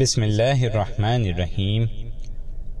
بسم اللہ الرحمن الرحیم۔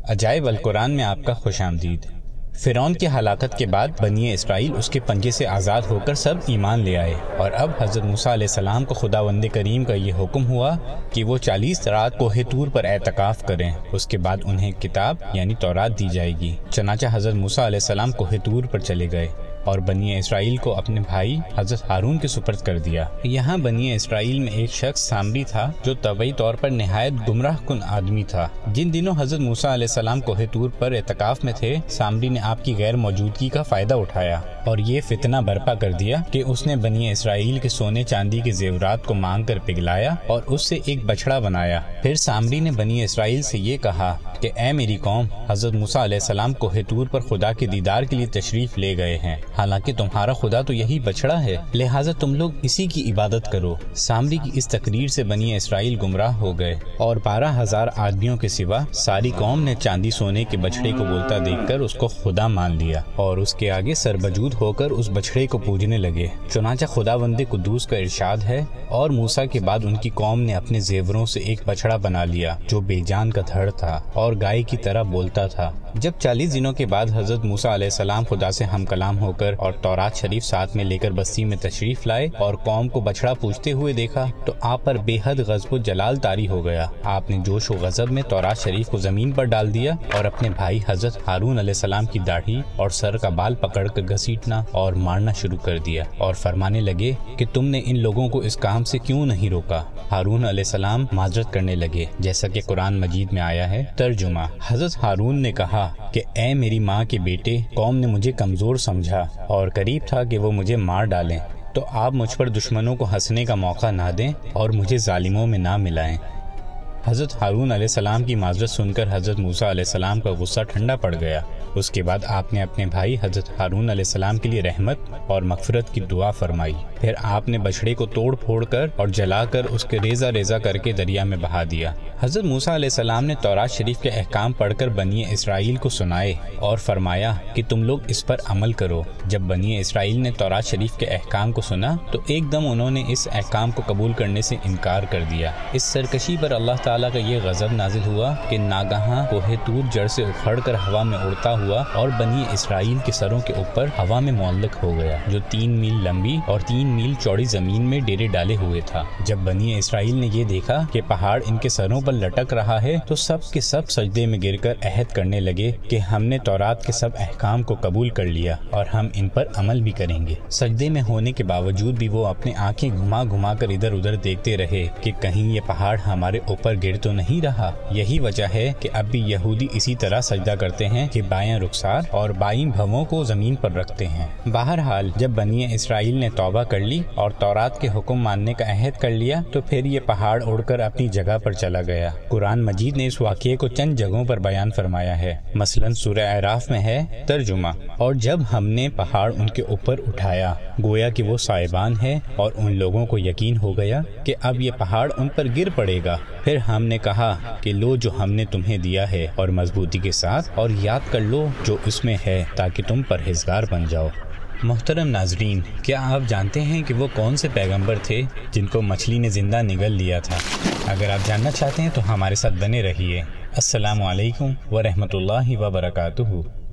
عجائب القرآن میں آپ کا خوش آمدید۔ فرعون کی ہلاکت کے بعد بنی اسرائیل اس کے پنجے سے آزاد ہو کر سب ایمان لے آئے۔ اور اب حضرت موسیٰ علیہ السلام کو خدا وند کریم کا یہ حکم ہوا کہ وہ چالیس رات کوہ تور پر اعتکاف کریں۔ اس کے بعد انہیں کتاب یعنی تورات دی جائے گی۔ چنانچہ حضرت موسیٰ علیہ السلام کوہ تور پر چلے گئے۔ اور بنی اسرائیل کو اپنے بھائی حضرت ہارون کے سپرد کر دیا۔ یہاں بنی اسرائیل میں ایک شخص سامری تھا جو طبعی طور پر نہایت گمراہ کن آدمی تھا۔ جن دنوں حضرت موسیٰ علیہ السلام کوہ تور پر اعتکاف میں تھے، سامری نے آپ کی غیر موجودگی کا فائدہ اٹھایا اور یہ فتنہ برپا کر دیا کہ اس نے بنی اسرائیل کے سونے چاندی کے زیورات کو مانگ کر پگلایا اور اس سے ایک بچڑا بنایا۔ پھر سامری نے بنی اسرائیل سے یہ کہا کہ، اے میری قوم، حضرت موسیٰ علیہ السلام کوہ تور پر خدا کے دیدار کے لیے تشریف لے گئے ہیں۔ حالانکہ تمہارا خدا تو یہی بچڑا ہے، لہٰذا تم لوگ اسی کی عبادت کرو۔ سامری کی اس تقریر سے بنی اسرائیل گمراہ ہو گئے اور بارہ ہزار آدمیوں کے سوا ساری قوم نے چاندی سونے کے بچڑے کو بولتا دیکھ کر اس کو خدا مان لیا اور اس کے آگے سربجود ہو کر اس بچڑے کو پوجنے لگے۔ چنانچہ خدا بند قدوس کا ارشاد ہے اور موسا کے بعد ان کی قوم نے اپنے زیوروں سے ایک بچڑا بنا لیا جو بے جان کا دھڑ تھا اور گائے کی طرح بولتا تھا۔ جب چالیس دنوں کے بعد حضرت موسا علیہ السلام خدا سے ہم کلام ہو کر اور تورات شریف ساتھ میں لے کر بستی میں تشریف لائے اور قوم کو بچڑا پوچھتے ہوئے دیکھا تو آپ پر بے حد غزب و جلال تاری ہو گیا۔ آپ نے جوش و غضب میں تورات شریف کو زمین پر ڈال دیا اور اپنے بھائی حضرت ہارون علیہ السلام کی داڑھی اور سر کا بال پکڑ کر گھسیٹنا اور مارنا شروع کر دیا اور فرمانے لگے کہ تم نے ان لوگوں کو اس کام سے کیوں نہیں روکا؟ ہارون علیہ السلام معذرت کرنے لگے۔ جیسا کہ قرآن مجید میں آیا ہے، ترجمہ حضرت ہارون نے کہا کہ اے میری ماں کے بیٹے، قوم نے مجھے کمزور سمجھا۔ اور قریب تھا کہ وہ مجھے مار ڈالیں۔ تو آپ مجھ پر دشمنوں کو ہنسنے کا موقع نہ دیں اور مجھے ظالموں میں نہ ملائیں۔ حضرت ہارون علیہ السلام کی معذرت سن کر حضرت موسیٰ علیہ السلام کا غصہ ٹھنڈا پڑ گیا۔ اس کے بعد آپ نے اپنے بھائی حضرت ہارون علیہ السلام کے لیے رحمت اور مغفرت کی دعا فرمائی۔ پھر آپ نے بچڑے کو توڑ پھوڑ کر اور جلا کر اس کے ریزہ ریزہ کر کے دریا میں بہا دیا۔ حضرت موسیٰ علیہ السلام نے تورات شریف کے احکام پڑھ کر بنی اسرائیل کو سنائے اور فرمایا کہ تم لوگ اس پر عمل کرو۔ جب بنی اسرائیل نے تورات شریف کے احکام کو سنا تو ایک دم انہوں نے اس احکام کو قبول کرنے سے انکار کر دیا۔ اس سرکشی پر اللہ تعالیٰ کا یہ غضب نازل ہوا کہ ناگہاں کوہ تور جڑ سے اکھڑ کر ہوا میں اڑتا ہوا اور بنی اسرائیل کے سروں کے اوپر ہوا میں معلق ہو گیا، جو تین میل لمبی اور تین میل چوڑی زمین میں ڈیرے ڈالے ہوئے تھا۔ جب بنی اسرائیل نے یہ دیکھا کہ پہاڑ ان کے سروں پر لٹک رہا ہے، تو سب کے سب سجدے میں گر کر عہد کرنے لگے کہ ہم نے تورات کے سب احکام کو قبول کر لیا اور ہم ان پر عمل بھی کریں گے۔ سجدے میں ہونے کے باوجود بھی وہ اپنے آنکھیں گھما گھما کر ادھر ادھر دیکھتے رہے کہ کہیں یہ پہاڑ ہمارے اوپر گر تو نہیں رہا۔ یہی وجہ ہے کہ اب بھی یہودی اسی طرح سجدہ کرتے ہیں کہ بائیں رخسار اور بائیں بھووں کو زمین پر رکھتے ہیں۔ بہرحال، جب بنی اسرائیل نے توبہ کر لی اور تورات کے حکم ماننے کا عہد کر لیا، تو پھر یہ پہاڑ اڑ کر اپنی جگہ پر چلا گیا۔ قرآن مجید نے اس واقعے کو چند جگہوں پر بیان فرمایا ہے۔ مثلا، سورہ اعراف میں ہے ترجمہ، اور جب ہم نے پہاڑ ان کے اوپر اٹھایا، گویا کہ وہ صاحبان ہے اور ان لوگوں کو یقین ہو گیا کہ اب یہ پہاڑ ان پر گر پڑے گا۔ پھر ہم نے کہا کہ لو جو ہم نے تمہیں دیا ہے اور مضبوطی کے ساتھ اور یاد کر لو جو اس میں ہے تاکہ تم پرہیزگار بن جاؤ۔ محترم ناظرین، کیا آپ جانتے ہیں کہ وہ کون سے پیغمبر تھے جن کو مچھلی نے زندہ نگل لیا تھا؟ اگر آپ جاننا چاہتے ہیں تو ہمارے ساتھ بنے رہیے۔ السلام علیکم ورحمۃ اللہ وبرکاتہ۔